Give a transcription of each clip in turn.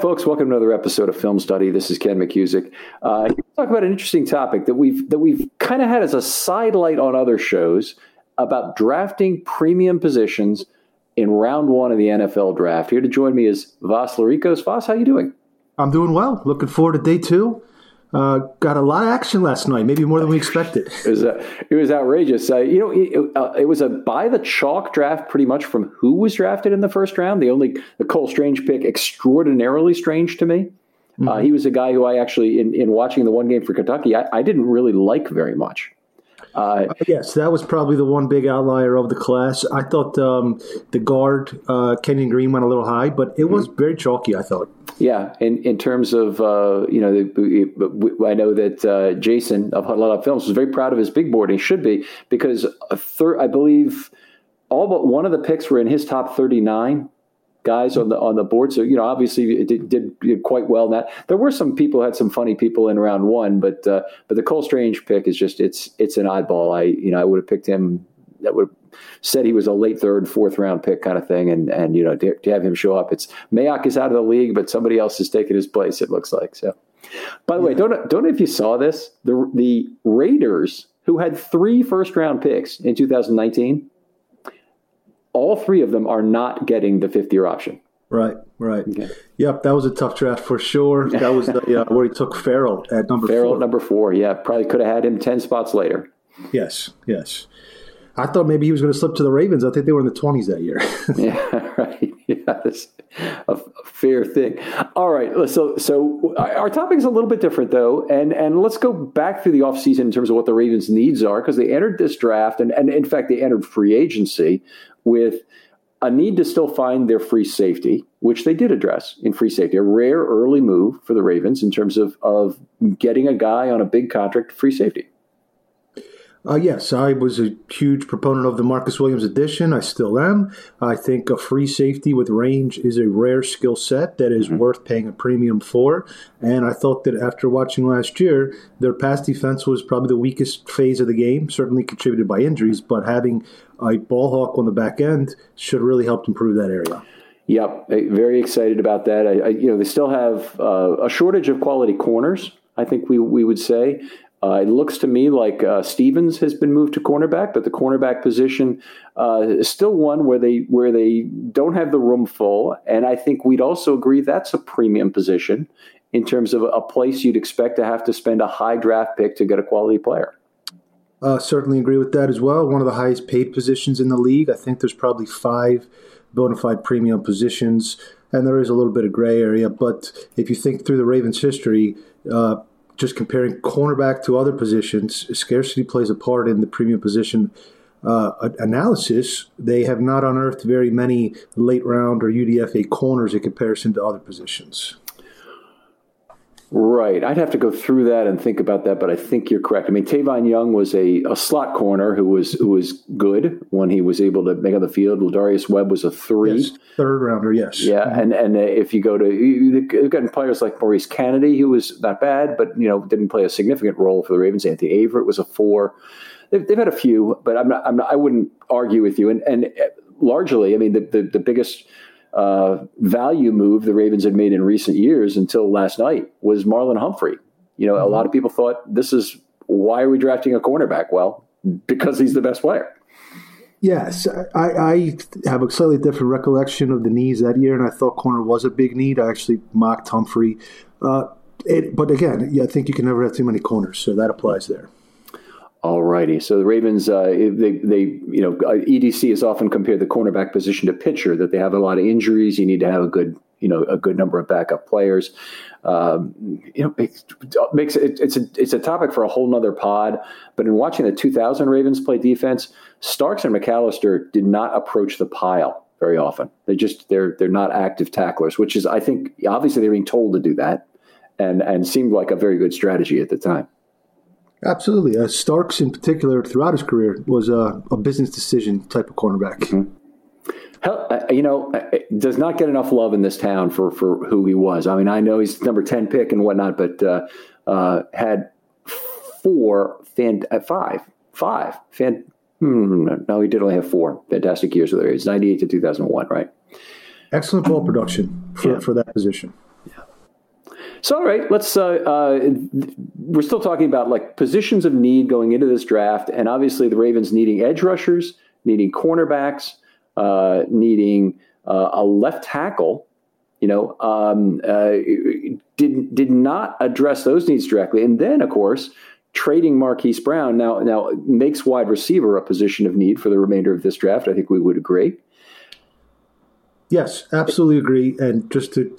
Folks. Welcome to another episode of Film Study. This is Ken McKusick. Uh, talk about an interesting topic that we've that we've kind of had as a sidelight on other shows about drafting premium positions in round one of the NFL draft. Here to join me is Vas Larikos. Vas, how are you doing? I'm doing well. Looking forward to day two. Uh, got a lot of action last night, maybe more than we expected. it, was, uh, it was outrageous. Uh, you know, it, uh, it, was a by the chalk draft, pretty much from who was drafted in the first round. The only the Cole Strange pick, extraordinarily strange to me. Uh, mm-hmm. he was a guy who I actually, in, in watching the one game for Kentucky, I, I didn't really like very much. Uh, yes, that was probably the one big outlier of the class. I thought um, the guard uh, Kenyon Green went a little high, but it was very chalky. I thought. Yeah, in in terms of uh, you know, the, I know that uh, Jason of Huddle Up Films was very proud of his big board. He should be because a third, I believe, all but one of the picks were in his top thirty nine guys on the on the board. So you know, obviously, it did, did, did quite well in that. There were some people had some funny people in round one, but uh, but the Cole Strange pick is just it's it's an oddball. I you know I would have picked him. That would said he was a late third, fourth round pick kind of thing, and and you know to, to have him show up, it's Mayock is out of the league, but somebody else has taken his place. It looks like so. By the yeah. way, don't don't know if you saw this. The the Raiders, who had three first round picks in 2019, all three of them are not getting the fifth year option. Right, right. Okay. Yep, that was a tough draft for sure. That was the, uh, where he took Ferrell at number Ferrell four. at number four. Yeah, probably could have had him ten spots later. Yes, yes. I thought maybe he was going to slip to the Ravens. I think they were in the twenties that year. yeah, right. Yeah, that's a, a, fair thing. All right. So, so our topic is a little bit different though, and and let's go back through the offseason in terms of what the Ravens' needs are because they entered this draft, and and in fact they entered free agency with a need to still find their free safety, which they did address in free safety, a rare early move for the Ravens in terms of, of getting a guy on a big contract free safety. Uh, yes, I was a huge proponent of the Marcus Williams addition. I still am. I think a free safety with range is a rare skill set that is mm-hmm. worth paying a premium for. And I thought that after watching last year, their pass defense was probably the weakest phase of the game, certainly contributed by injuries, but having a ball hawk on the back end should really help improve that area. Yep, very excited about that. I, I, you know, they still have uh, a shortage of quality corners. I think we we would say Uh, it looks to me like uh, Stevens has been moved to cornerback, but the cornerback position uh, is still one where they where they don't have the room full. And I think we'd also agree that's a premium position in terms of a place you'd expect to have to spend a high draft pick to get a quality player. Uh, certainly agree with that as well. One of the highest paid positions in the league. I think there's probably five bona fide premium positions, and there is a little bit of gray area. But if you think through the Ravens' history, uh, just comparing cornerback to other positions, scarcity plays a part in the premium position uh, analysis. They have not unearthed very many late round or UDFA corners in comparison to other positions. Right. I'd have to go through that and think about that, but I think you're correct. I mean, Tavon Young was a, a slot corner who was who was good when he was able to make on the field. Lardarius Webb was a three. Yes, third rounder, yes. Yeah, mm-hmm. and and uh, if you go to you've got players like Maurice Canady, who was not bad, but you know didn't play a significant role for the Ravens. Anthony Averett was a four. They've, they've had a few, but I'm not, I'm not, I wouldn't argue with you. And and uh, largely, I mean, the the, the biggest uh, value move the Ravens had made in recent years until last night was Marlon Humphrey. You know, mm-hmm. a lot of people thought this is why are we drafting a cornerback? Well, because he's the best player. Yes, I, I, have a slightly different recollection of the needs that year, and I thought corner was a big need. I actually mocked Humphrey. Uh, it, but again, yeah, I think you can never have too many corners, so that applies there. All righty. So the Ravens, uh, they, they, you know, uh, EDC is often compared the cornerback position to pitcher, that they have a lot of injuries. You need to have a good, you know, a good number of backup players. Um, you know, it makes it, it's a it's a topic for a whole nother pod. But in watching the 2000 Ravens play defense, Starks and McAlister did not approach the pile very often. They just they're they're not active tacklers, which is I think obviously they're being told to do that, and and seemed like a very good strategy at the time. Absolutely. Uh, Starks, in particular, throughout his career, was a, a business decision type of cornerback. Mm-hmm. Hell, uh, you know, uh, does not get enough love in this town for, for who he was. I mean, I know he's number 10 pick and whatnot, but uh, uh, had four, fan, uh, five, five, fan, hmm, no, he did only have four fantastic years with the Rays, 98 to 2001, right? Excellent ball production for, yeah. for that position. So, all right, let's. Uh, uh, we're still talking about like positions of need going into this draft, and obviously the Ravens needing edge rushers, needing cornerbacks, uh, needing uh, a left tackle. You know, um, uh, did did not address those needs directly, and then of course trading Marquise Brown now now makes wide receiver a position of need for the remainder of this draft. I think we would agree. Yes, absolutely agree. And just to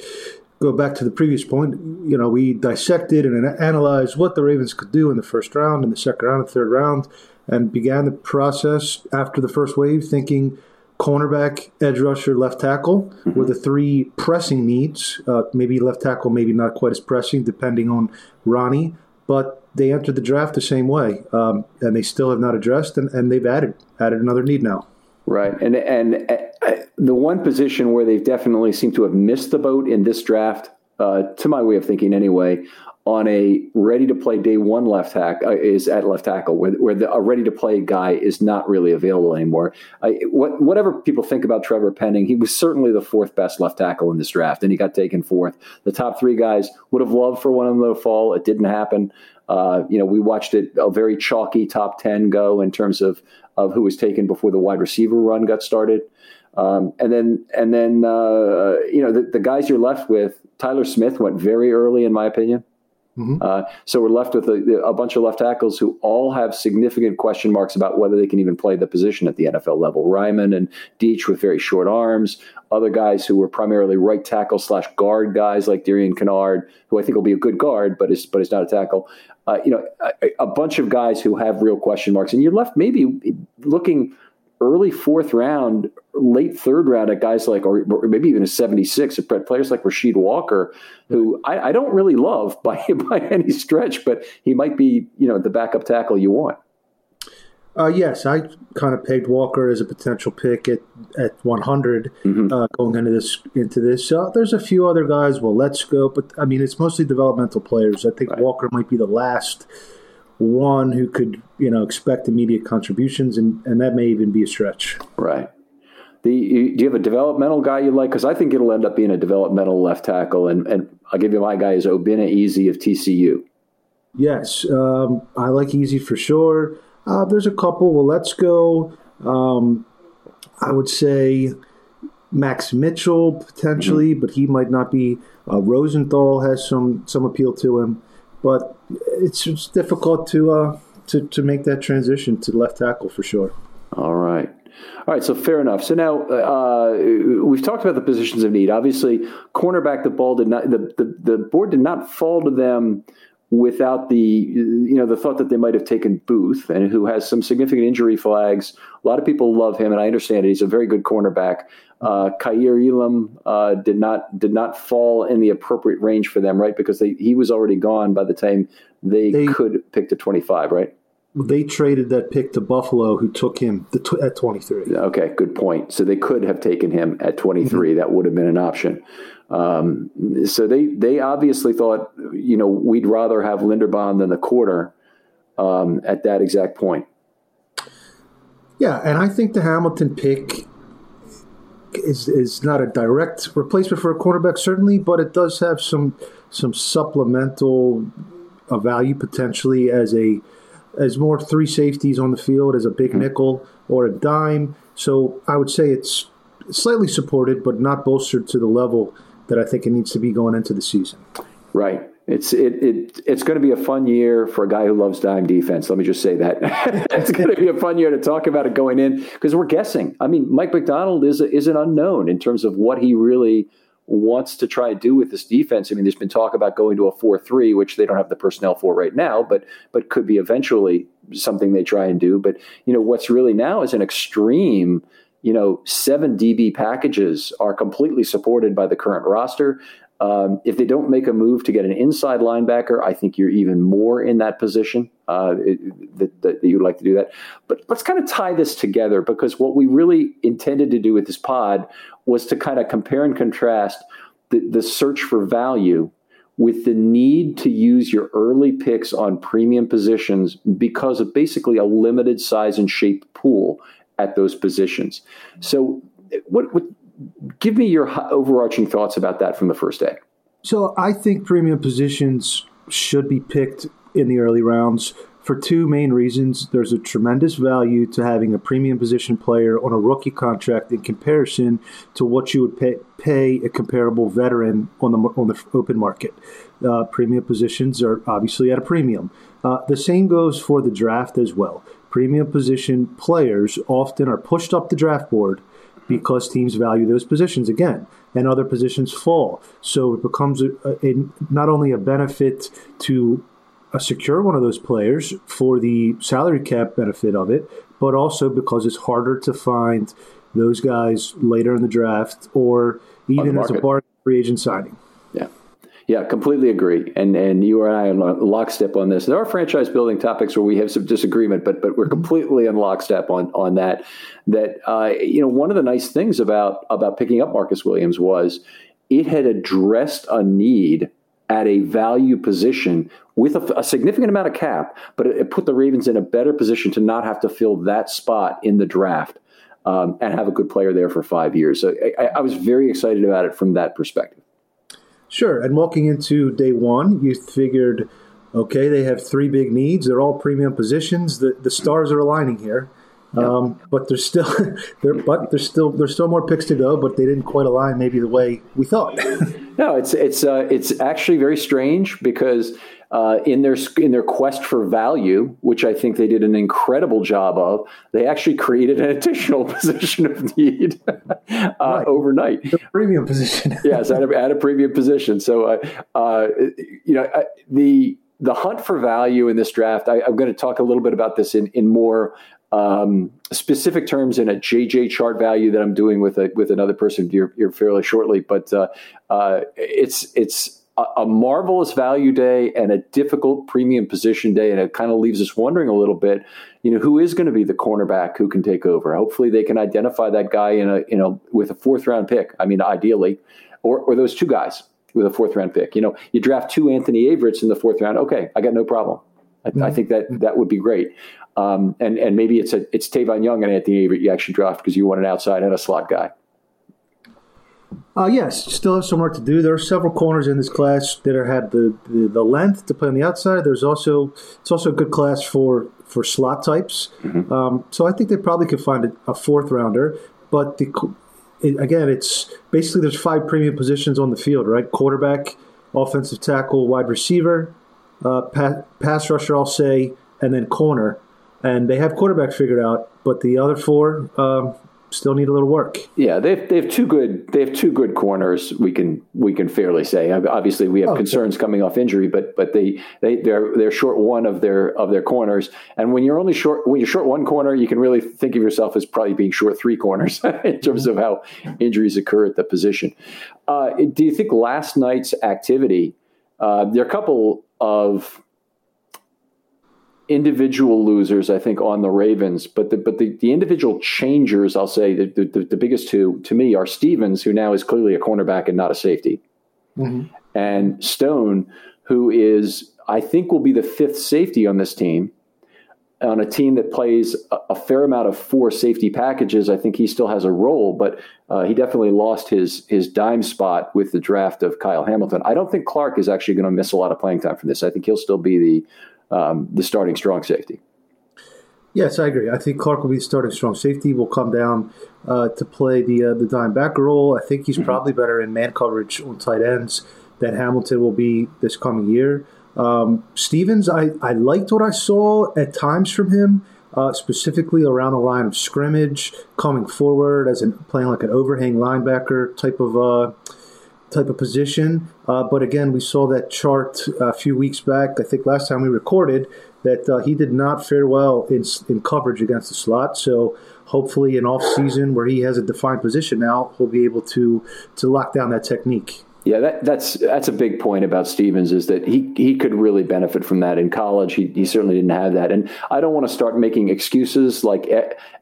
go back to the previous point, you know, we dissected and analyzed what the Ravens could do in the first round, in the second round, and third round, and began the process after the first wave thinking cornerback, edge rusher, left tackle mm-hmm. were the three pressing needs. Uh, maybe left tackle, maybe not quite as pressing, depending on Ronnie. But they entered the draft the same way, um, and they still have not addressed, and, and they've added added another need now. Right, and and uh, the one position where they definitely seem to have missed the boat in this draft, uh, to my way of thinking anyway, on a ready to play day one left tack uh, is at left tackle, where, where the, a ready to play guy is not really available anymore. I, what, whatever people think about Trevor Penning, he was certainly the fourth best left tackle in this draft, and he got taken fourth. The top three guys would have loved for one of them to fall. It didn't happen. Uh, you know, we watched it a very chalky top ten go in terms of of who was taken before the wide receiver run got started. Um, and then, and then, uh, you know, the, the, guys you're left with, Tyler Smith went very early, in my opinion. Mm-hmm. Uh, so we're left with a, a, bunch of left tackles who all have significant question marks about whether they can even play the position at the NFL level. Raimann and Diesch with very short arms. Other guys who were primarily right tackle slash guard guys like Darian Kinnard, who I think will be a good guard, but is but is not a tackle. Uh, you know, a, a bunch of guys who have real question marks, and you're left maybe looking early fourth round, late third round at guys like, or, or maybe even a 76 at players like Rasheed Walker, who I, I, don't really love by, by any stretch, but he might be, you know, the backup tackle you want. Uh, yes, I kind of pegged Walker as a potential pick at, at 100 mm-hmm. uh, going into this. Into this, uh, there's a few other guys. Well, let's go, but I mean, it's mostly developmental players. I think right. Walker might be the last one who could you know expect immediate contributions, and and that may even be a stretch. Right. The, you, do you have a developmental guy you like? Because I think it'll end up being a developmental left tackle, and, and I'll give you my guy is Obinna Eze of TCU. Yes, um, I like Eze for sure. Uh, there's a couple. Well, let's go. Um, I would say Max Mitchell potentially, mm-hmm. but he might not be. Uh, Rosenthal has some some appeal to him, but it's, it's difficult to uh, to to make that transition to left tackle for sure. All right. All right, so fair enough. So now uh, we've talked about the positions of need. Obviously, cornerback, the ball did not the, the, the board did not fall to them without the you know the thought that they might have taken Booth and who has some significant injury flags. A lot of people love him, and I understand it. He's a very good cornerback. Uh, Kaiir Elam uh, did not did not fall in the appropriate range for them, right? Because they, he was already gone by the time they, they could pick to twenty five, right? They traded that pick to Buffalo, who took him at 23. Okay, good point. So they could have taken him at 23. Mm-hmm. That would have been an option. Um, so they they obviously thought, you know, we'd rather have Linderbaum than the quarter um, at that exact point. Yeah, and I think the Hamilton pick is is not a direct replacement for a quarterback, certainly, but it does have some some supplemental uh, value potentially as a as more three safeties on the field as a big mm-hmm. nickel or a dime. So I would say it's slightly supported, but not bolstered to the level that I think it needs to be going into the season. Right. It's it, it it's going to be a fun year for a guy who loves dime defense. Let me just say that it's going to be a fun year to talk about it going in because we're guessing. I mean, Mike Macdonald is a, is an unknown in terms of what he really wants to try to do with this defense. I mean, there's been talk about going to a four-three, which they don't have the personnel for right now, but but could be eventually something they try and do. But you know, what's really now is an extreme you know, seven DB packages are completely supported by the current roster. Um, if they don't make a move to get an inside linebacker, I think you're even more in that position uh, that, that, you'd like to do that. But let's kind of tie this together because what we really intended to do with this pod was to kind of compare and contrast the, the search for value with the need to use your early picks on premium positions because of basically a limited size and shape pool at those positions. So, what, what give me your overarching thoughts about that from the first day? So, I think premium positions should be picked in the early rounds for two main reasons. There's a tremendous value to having a premium position player on a rookie contract in comparison to what you would pay, pay a comparable veteran on the on the open market. Uh, premium positions are obviously at a premium. Uh, the same goes for the draft as well premium position players often are pushed up the draft board because teams value those positions again and other positions fall. So it becomes a, a, not only a benefit to uh, secure one of those players for the salary cap benefit of it but also because it's harder to find those guys later in the draft or even as a bargain free agent signing yeah, completely agree. And and you and I are lockstep on this. There are franchise building topics where we have some disagreement, but but we're mm-hmm. completely in lockstep on on that. That uh, you know, one of the nice things about about picking up Marcus Williams was it had addressed a need at a value position with a, a, significant amount of cap, but it, it, put the Ravens in a better position to not have to fill that spot in the draft um, and have a good player there for five years. So I, I was very excited about it from that perspective. Sure. And walking into day one, you figured, okay, they have three big needs. They're all premium positions. The the stars are aligning here. Yep. Um, but there's still there, but there's still there's still more picks to go. But they didn't quite align maybe the way we thought. no, it's it's uh, it's actually very strange because uh, in their in their quest for value, which I think they did an incredible job of, they actually created an additional position of need uh, right. overnight. The premium position. yes, at a, at a premium position. So, uh, uh you know, the the hunt for value in this draft. I, am going to talk a little bit about this in in more um, specific terms in a JJ chart value that I'm doing with a with another person here, here fairly shortly. But uh, uh, it's it's a, marvelous value day and a difficult premium position day, and it kind of leaves us wondering a little bit. You know, who is going to be the cornerback who can take over? Hopefully, they can identify that guy in a you know with a fourth round pick. I mean, ideally, or or those two guys with a fourth round pick. You know, you draft two Anthony Averets in the fourth round. Okay, I got no problem. I, mm-hmm. I think that that would be great. Um, and and maybe it's a it's Tavon Young and Anthony Averett you actually draft because you want an outside and a slot guy. Uh, yes, still have some work to do. There are several corners in this class that are, have the, the, the length to play on the outside. There's also it's also a good class for for slot types. Mm-hmm. Um, so I think they probably could find a, a fourth rounder. But the it, again, it's basically there's five premium positions on the field, right? Quarterback, offensive tackle, wide receiver, uh, pass, pass rusher, I'll say, and then corner. And they have quarterback figured out, but the other four, um, still need a little work. Yeah, they have, they have two good they have two good corners. We can we can fairly say. Obviously, we have oh, concerns sure. coming off injury, but but they they they're they're short one of their of their corners. And when you're only short when you're short one corner, you can really think of yourself as probably being short three corners in terms of how injuries occur at the position. Uh, do you think last night's activity? Uh, there are a couple of individual losers, I think, on the Ravens, but the but the, the individual changers, I'll say the, the, the biggest two to me are Stevens, who now is clearly a cornerback and not a safety, mm-hmm. and Stone, who is I think will be the fifth safety on this team. On a team that plays a, a fair amount of four safety packages, I think he still has a role, but uh, he definitely lost his his dime spot with the draft of Kyle Hamilton. I don't think Clark is actually going to miss a lot of playing time from this. I think he'll still be the um, the starting strong safety. Yes, I agree. I think Clark will be starting strong safety. Will come down uh, to play the uh, the dime back role. I think he's mm-hmm. probably better in man coverage on tight ends than Hamilton will be this coming year. Um, Stephens, I, I liked what I saw at times from him, uh, specifically around the line of scrimmage, coming forward as in playing like an overhang linebacker type of uh, type of position. Uh, but again, we saw that chart a few weeks back. I think last time we recorded that uh, he did not fare well in, in coverage against the slot. So hopefully, in off season where he has a defined position now, he'll be able to to lock down that technique. Yeah, that, that's that's a big point about Stevens is that he he could really benefit from that in college. He, he certainly didn't have that, and I don't want to start making excuses. Like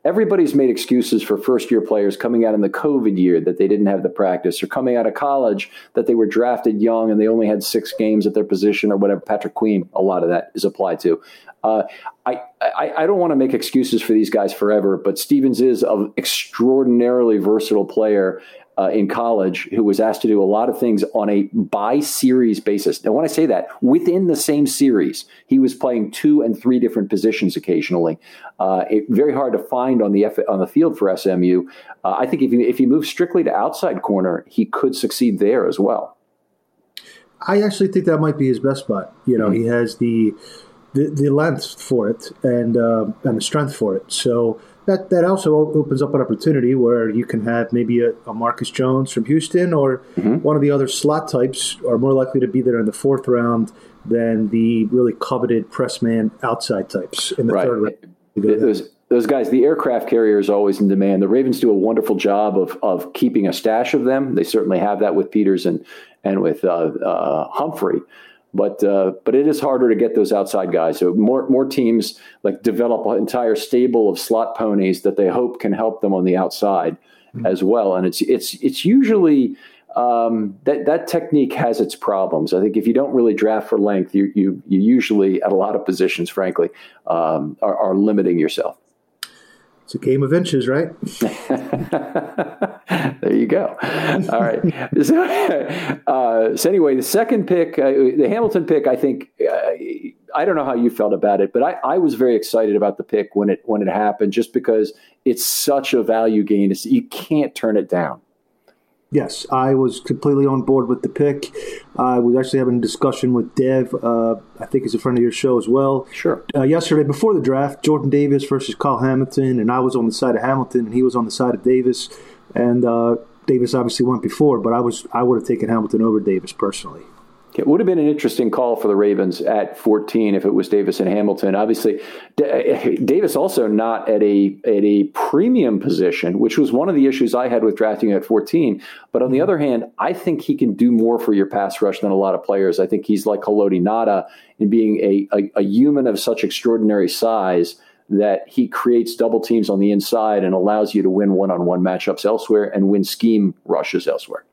everybody's made excuses for first year players coming out in the COVID year that they didn't have the practice, or coming out of college that they were drafted young and they only had six games at their position, or whatever. Patrick Queen, a lot of that is applied to. Uh, I, I, I don't want to make excuses for these guys forever, but Stevens is an extraordinarily versatile player uh, in college who was asked to do a lot of things on a by series basis. Now, when I say that, within the same series, he was playing two and three different positions occasionally. Uh, it, very hard to find on the F, on the field for SMU. Uh, I think if he, if he moves strictly to outside corner, he could succeed there as well. I actually think that might be his best spot. You know, mm-hmm. he has the, the, the length for it and uh, and the strength for it. So that that also opens up an opportunity where you can have maybe a, a Marcus Jones from Houston or mm-hmm. one of the other slot types are more likely to be there in the fourth round than the really coveted press man outside types in the right. third round. Those, those guys, the aircraft carrier is always in demand. The Ravens do a wonderful job of of keeping a stash of them. They certainly have that with Peters and and with uh, uh, Humphrey but uh, but it is harder to get those outside guys. So more more teams like develop an entire stable of slot ponies that they hope can help them on the outside mm-hmm. as well. And it's it's it's usually um, that that technique has its problems. I think if you don't really draft for length, you you you usually at a lot of positions, frankly, um, are, are limiting yourself. It's a game of inches, right? there you go. All right. So, uh, so anyway, the second pick, uh, the Hamilton pick, I think, uh, I don't know how you felt about it, but I, I, was very excited about the pick when it when it happened, just because it's such a value gain. It's, you can't turn it down. Yes, I was completely on board with the pick. I was actually having a discussion with Dev. Uh, I think he's a friend of your show as well. Sure. Uh, yesterday, before the draft, Jordan Davis versus Kyle Hamilton, and I was on the side of Hamilton, and he was on the side of Davis. And uh, Davis obviously went before, but I was I would have taken Hamilton over Davis personally. It would have been an interesting call for the Ravens at 14 if it was Davis and Hamilton. Obviously, D- eh, Davis also not at a at a premium position, which was one of the issues I had with drafting at 14. But on the mm-hmm. other hand, I think he can do more for your pass rush than a lot of players. I think he's like Haloti Ngata in being a, a, a human of such extraordinary size that he creates double teams on the inside and allows you to win one on one matchups elsewhere and win scheme rushes elsewhere.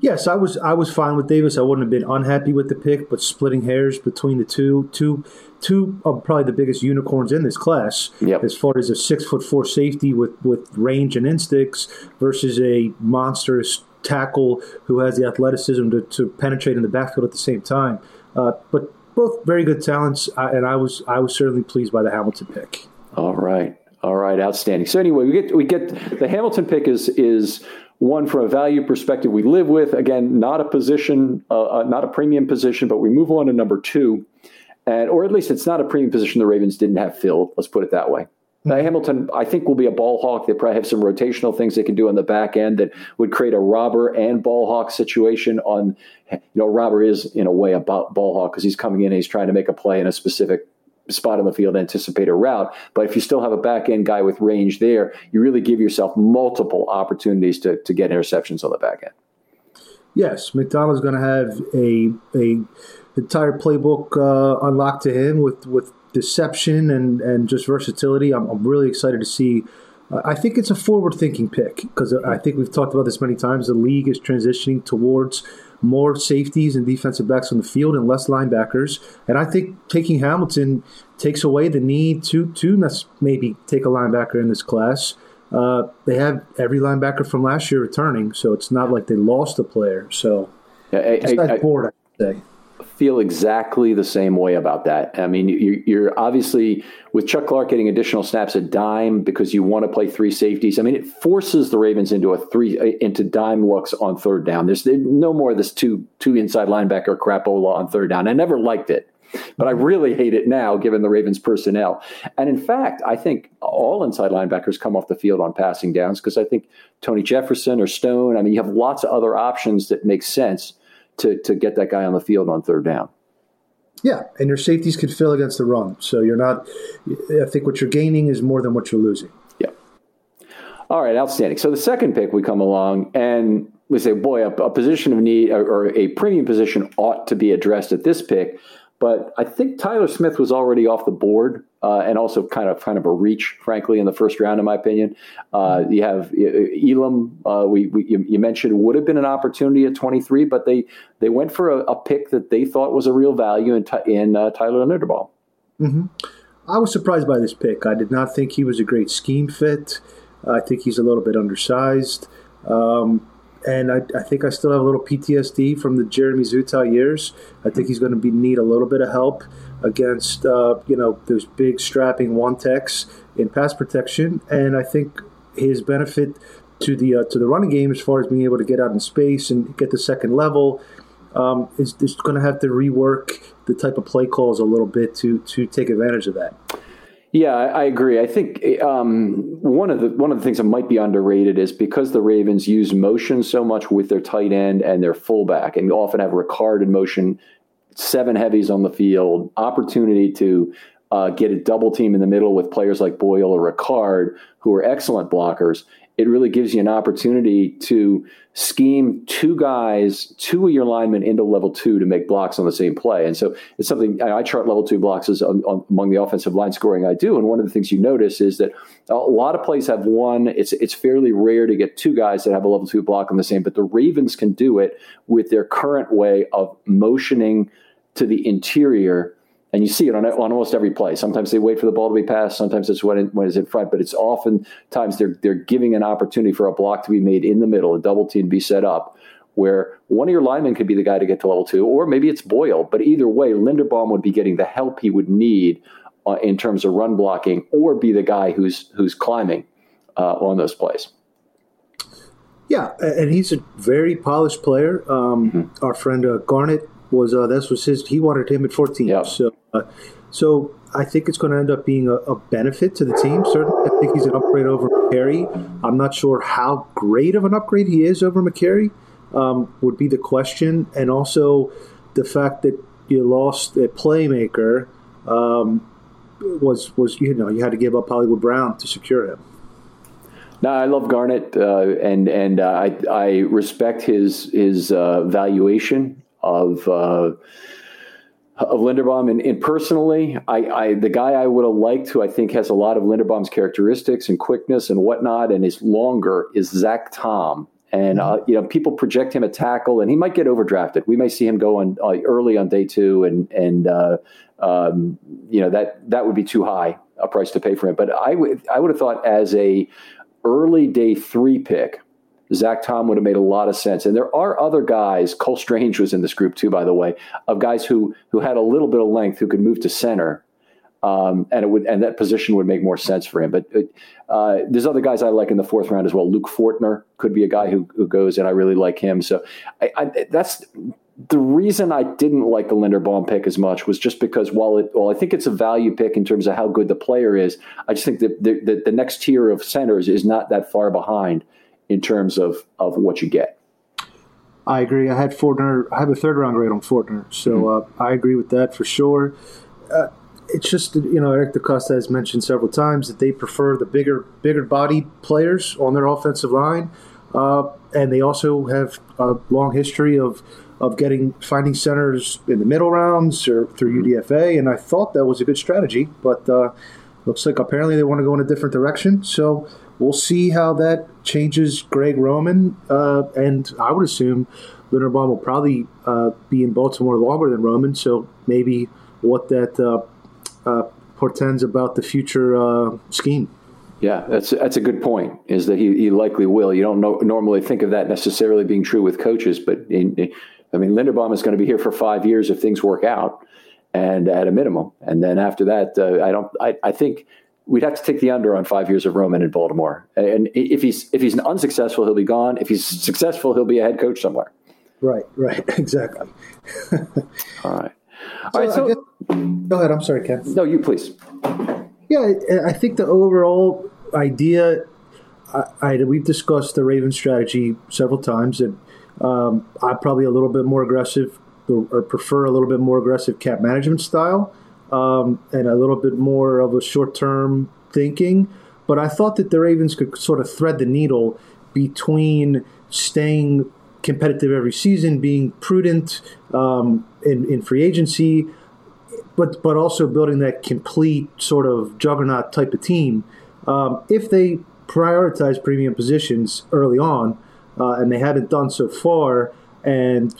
Yes, I was I was fine with Davis. I wouldn't have been unhappy with the pick, but splitting hairs between the two, two, two of probably the biggest unicorns in this class, yep. as far as a six foot four safety with with range and instincts versus a monstrous tackle who has the athleticism to, to penetrate in the backfield at the same time. Uh, but both very good talents, uh, and I was I was certainly pleased by the Hamilton pick. All right, all right, outstanding. So anyway, we get we get the Hamilton pick is is one from a value perspective we live with. Again, not a position, uh, uh, not a premium position, but we move on to number two, and or at least it's not a premium position the Ravens didn't have filled. Let's put it that way. Now, Hamilton, I think, will be a ball hawk. They probably have some rotational things they can do on the back end that would create a robber and ball hawk situation. On, you know, robber is in a way a ball hawk because he's coming in and he's trying to make a play in a specific spot on the field, anticipate a route. But if you still have a back end guy with range there, you really give yourself multiple opportunities to, to get interceptions on the back end. Yes, Macdonald's going to have a a entire playbook uh, unlocked to him with with deception and, and just versatility. I'm, I'm really excited to see. Uh, I think it's a forward thinking pick because I think we've talked about this many times. The league is transitioning towards more safeties and defensive backs on the field and less linebackers. And I think taking Hamilton takes away the need to to maybe take a linebacker in this class. Uh, they have every linebacker from last year returning, so it's not like they lost a player. So, I, I, I, board, I say feel exactly the same way about that. I mean, you're obviously with Chuck Clark getting additional snaps at dime because you want to play three safeties. I mean, it forces the Ravens into a three into dime looks on third down. There's no more of this two two inside linebacker crapola on third down. I never liked it. But I really hate it now, given the Ravens' personnel. And in fact, I think all inside linebackers come off the field on passing downs because I think Tony Jefferson or Stone. I mean, you have lots of other options that make sense to to get that guy on the field on third down. Yeah, and your safeties can fill against the run, so you're not. I think what you're gaining is more than what you're losing. Yeah. All right, outstanding. So the second pick we come along and we say, boy, a, a position of need or, or a premium position ought to be addressed at this pick. But I think Tyler Smith was already off the board, uh, and also kind of kind of a reach, frankly, in the first round, in my opinion. Uh, you have uh, Elam. Uh, we, we, you mentioned would have been an opportunity at 23, but they they went for a, a pick that they thought was a real value in in uh, Tyler Linderbaum. Mm-hmm. I was surprised by this pick. I did not think he was a great scheme fit. I think he's a little bit undersized. Um, and I, I, think I still have a little PTSD from the Jeremy Zuttah years. I think he's going to be need a little bit of help against uh, you know those big strapping one techs in pass protection, and I think his benefit to the uh, to the running game as far as being able to get out in space and get the second level um, is, is going to have to rework the type of play calls a little bit to to take advantage of that. Yeah, I agree. I think um, one of the one of the things that might be underrated is because the Ravens use motion so much with their tight end and their fullback, and often have Ricard in motion, seven heavies on the field, opportunity to uh, get a double team in the middle with players like Boyle or Ricard, who are excellent blockers it really gives you an opportunity to scheme two guys, two of your linemen into level two to make blocks on the same play. And so it's something I chart level two blocks as on, on, among the offensive line scoring I do. And one of the things you notice is that a lot of plays have one. It's it's fairly rare to get two guys that have a level two block on the same, but the Ravens can do it with their current way of motioning to the interior and you see it on, on almost every play. Sometimes they wait for the ball to be passed. Sometimes it's when, it, when it's in front, but it's oftentimes they're, they're giving an opportunity for a block to be made in the middle, a double team be set up where one of your linemen could be the guy to get to level two, or maybe it's Boyle. But either way, Linderbaum would be getting the help he would need uh, in terms of run blocking, or be the guy who's who's climbing uh, on those plays. Yeah, and he's a very polished player. Um, mm-hmm. Our friend uh, Garnett was uh, this was his. He wanted him at 14. Yep. So, uh, so I think it's going to end up being a, a, benefit to the team. Certainly, I think he's an upgrade over Mekari. I'm not sure how great of an upgrade he is over Mekari. Um, would be the question, and also the fact that you lost a playmaker um, was was you know you had to give up Hollywood Brown to secure him. No, I love Garnett, uh, and and uh, I I respect his his uh, valuation of uh, of Linderbaum. And, and personally, I, I, the guy I would have liked, who I think has a lot of Linderbaum's characteristics and quickness and whatnot, and is longer, is Zach Tom. And uh, you know, people project him a tackle, and he might get overdrafted. We may see him go on uh, early on day two, and and uh, um, you know that that would be too high a price to pay for him. But I would I would have thought as a early day three pick, Zach Tom would have made a lot of sense. And there are other guys. Cole Strange was in this group too, by the way, of guys who who had a little bit of length who could move to center, um, and it would and that position would make more sense for him. But uh, there's other guys I like in the fourth round as well. Luke Fortner could be a guy who, who goes, and I really like him. So I, I, that's the reason I didn't like the Linderbaum pick as much was just because while it, well, I think it's a value pick in terms of how good the player is. I just think that the, the, the next tier of centers is not that far behind in terms of of what you get. I agree. I had Fortner. I have a third round grade on Fortner, so mm-hmm. uh, I agree with that for sure. Uh, it's just you know Eric DeCosta has mentioned several times that they prefer the bigger bigger body players on their offensive line, uh, and they also have a long history of of getting finding centers in the middle rounds or through mm-hmm. UDFA, and I thought that was a good strategy. But uh, looks like apparently they want to go in a different direction. So we'll see how that changes Greg Roman, uh, and I would assume Linderbaum will probably uh, be in Baltimore longer than Roman. So maybe what that uh, uh, portends about the future uh, scheme. Yeah, that's that's a good point. Is that he, he likely will. You don't know, normally think of that necessarily being true with coaches, but in, I mean, Linderbaum is going to be here for five years if things work out, and at a minimum. And then after that, uh, I don't. I, I think we'd have to take the under on five years of Roman in Baltimore. And if he's if he's unsuccessful, he'll be gone. If he's successful, he'll be a head coach somewhere. Right. Right. Exactly. All right. All so right. So guess, go ahead. I'm sorry, Ken. No, you please. Yeah, I think the overall idea. I, I we've discussed the Raven strategy several times, and um, I'm probably a little bit more aggressive or prefer a little bit more aggressive cap management style um, and a little bit more of a short term thinking. But I thought that the Ravens could sort of thread the needle between staying competitive every season, being prudent um, in, in free agency, but but also building that complete sort of juggernaut type of team. Um, if they prioritize premium positions early on, uh, and they haven't done so far. And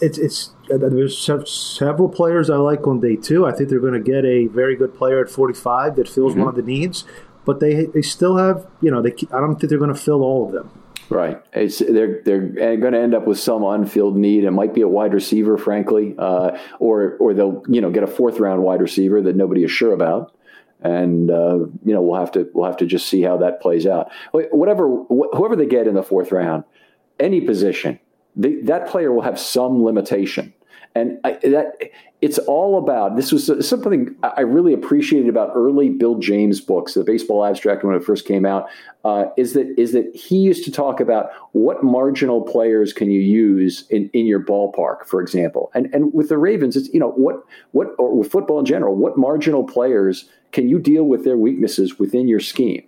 it's it's there's several players I like on day two. I think they're going to get a very good player at 45 that fills mm-hmm. one of the needs, but they they still have you know they I don't think they're going to fill all of them. Right. It's, they're they're going to end up with some unfilled need. It might be a wide receiver, frankly, uh, or or they'll you know get a fourth round wide receiver that nobody is sure about and uh, you know we'll have to we'll have to just see how that plays out. Whatever wh- whoever they get in the fourth round, any position, they, that player will have some limitation, and I, that it's all about. This was something I really appreciated about early Bill James books, the baseball abstract when it first came out. Uh, is that is that he used to talk about what marginal players can you use in, in your ballpark, for example, and and with the Ravens, it's you know what what or with football in general, what marginal players can you deal with their weaknesses within your scheme?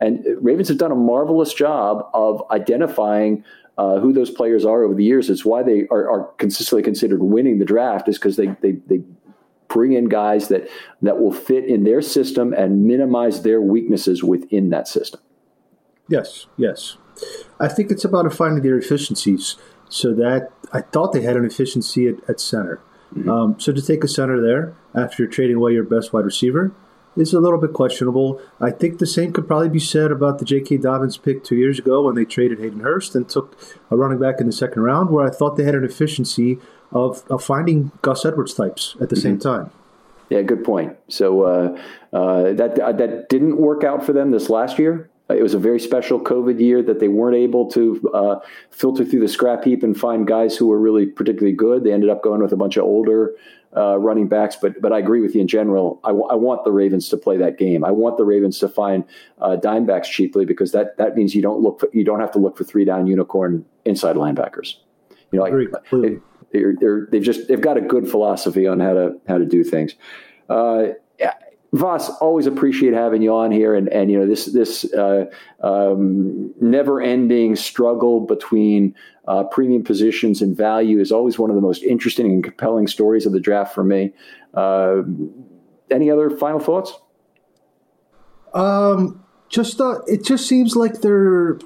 And Ravens have done a marvelous job of identifying uh, who those players are over the years. It's why they are, are consistently considered winning the draft, is because they, they, they bring in guys that, that will fit in their system and minimize their weaknesses within that system. Yes, yes. I think it's about finding their efficiencies. So that I thought they had an efficiency at, at center. Mm-hmm. Um, so to take a center there after you're trading away your best wide receiver, is a little bit questionable. I think the same could probably be said about the J.K. Dobbins pick two years ago when they traded Hayden Hurst and took a running back in the second round, where I thought they had an efficiency of, of finding Gus Edwards types at the mm-hmm. same time. Yeah, good point. So uh, uh, that uh, that didn't work out for them this last year. It was a very special COVID year that they weren't able to uh, filter through the scrap heap and find guys who were really particularly good. They ended up going with a bunch of older uh, running backs, but but I agree with you in general. I, w- I want the Ravens to play that game. I want the Ravens to find uh, dime backs cheaply because that that means you don't look for, you don't have to look for three down unicorn inside linebackers. You know, like, they, they're, they've just they've got a good philosophy on how to how to do things. Uh, Vas, always appreciate having you on here, and and you know this this uh, um, never ending struggle between uh, premium positions and value is always one of the most interesting and compelling stories of the draft for me. Uh, any other final thoughts? Um, just uh, it just seems like they're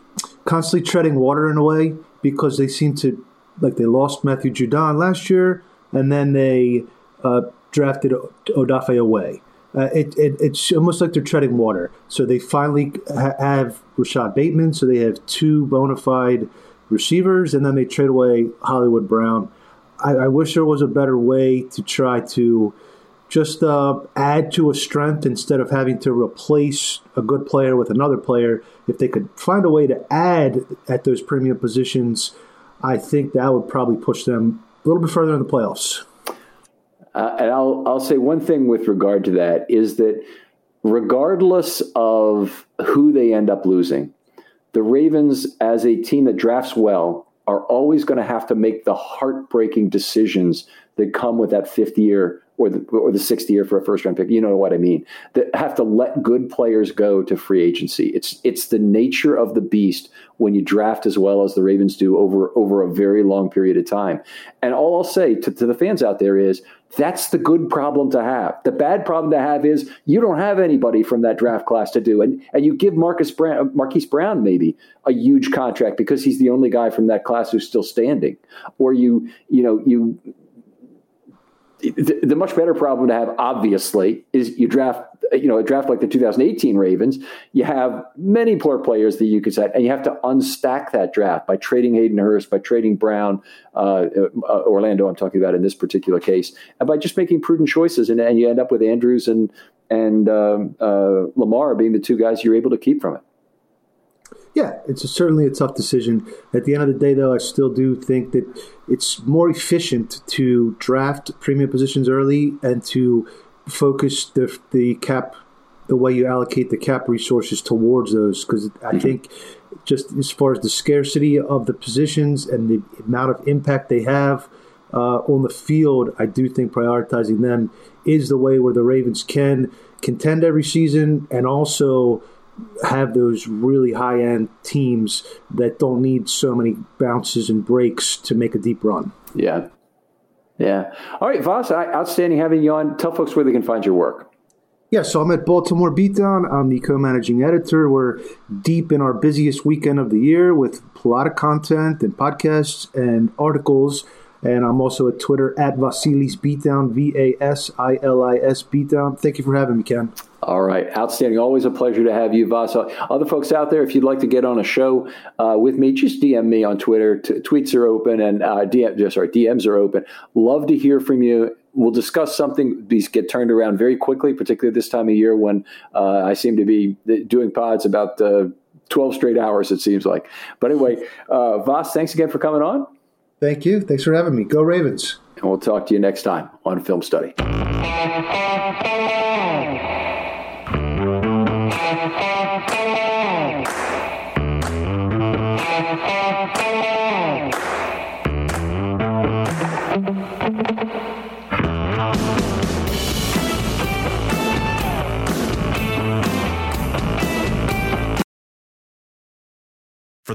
constantly treading water in a way because they seem to like they lost Matthew Judon last year, and then they uh, drafted Odafe Oweh uh, it, it, it's almost like they're treading water. So they finally ha- have Rashod Bateman, so they have two bona fide receivers, and then they trade away Hollywood Brown. I, I wish there was a better way to try to just uh, add to a strength instead of having to replace a good player with another player. If they could find a way to add at those premium positions, I think that would probably push them a little bit further in the playoffs. Uh, and I'll I'll say one thing with regard to that is that regardless of who they end up losing, the Ravens as a team that drafts well are always going to have to make the heartbreaking decisions that come with that fifth year or the or the sixth year for a first round pick. You know what I mean? That have to let good players go to free agency. It's it's the nature of the beast when you draft as well as the Ravens do over over a very long period of time. And all I'll say to, to the fans out there is that's the good problem to have. The bad problem to have is you don't have anybody from that draft class to do, and and you give Marcus Brown, Marquise Brown maybe a huge contract because he's the only guy from that class who's still standing, or you you know you the, the, much better problem to have, obviously, is you draft, you know, a draft like the 2018 Ravens. You have many poor players that you could set, and you have to unstack that draft by trading Hayden Hurst, by trading Brown, uh, uh, Orlando. I'm talking about in this particular case, and by just making prudent choices, and, and you end up with Andrews and and um, uh, Lamar being the two guys you're able to keep from it. Yeah, it's a, certainly a tough decision. At the end of the day, though, I still do think that it's more efficient to draft premium positions early and to focus the the cap the way you allocate the cap resources towards those because I mm-hmm. think just as far as the scarcity of the positions and the amount of impact they have uh, on the field, I do think prioritizing them is the way where the Ravens can contend every season and also have those really high end teams that don't need so many bounces and breaks to make a deep run. Yeah. Yeah. All right, Voss, outstanding having you on. Tell folks where they can find your work. Yeah, so I'm at Baltimore Beatdown. I'm the co managing editor. We're deep in our busiest weekend of the year with a lot of content and podcasts and articles. And I'm also at Twitter at Vasilis Beatdown, V A S I L I S Beatdown. Thank you for having me, Ken. All right, outstanding. Always a pleasure to have you, Voss. Other folks out there, if you'd like to get on a show uh, with me, just DM me on Twitter. T- tweets are open and uh, DM, sorry, DMs are open. Love to hear from you. We'll discuss something. These get turned around very quickly, particularly this time of year when uh, I seem to be doing pods about uh, 12 straight hours, it seems like. But anyway, uh, Voss, thanks again for coming on. Thank you. Thanks for having me. Go Ravens. And we'll talk to you next time on Film Study.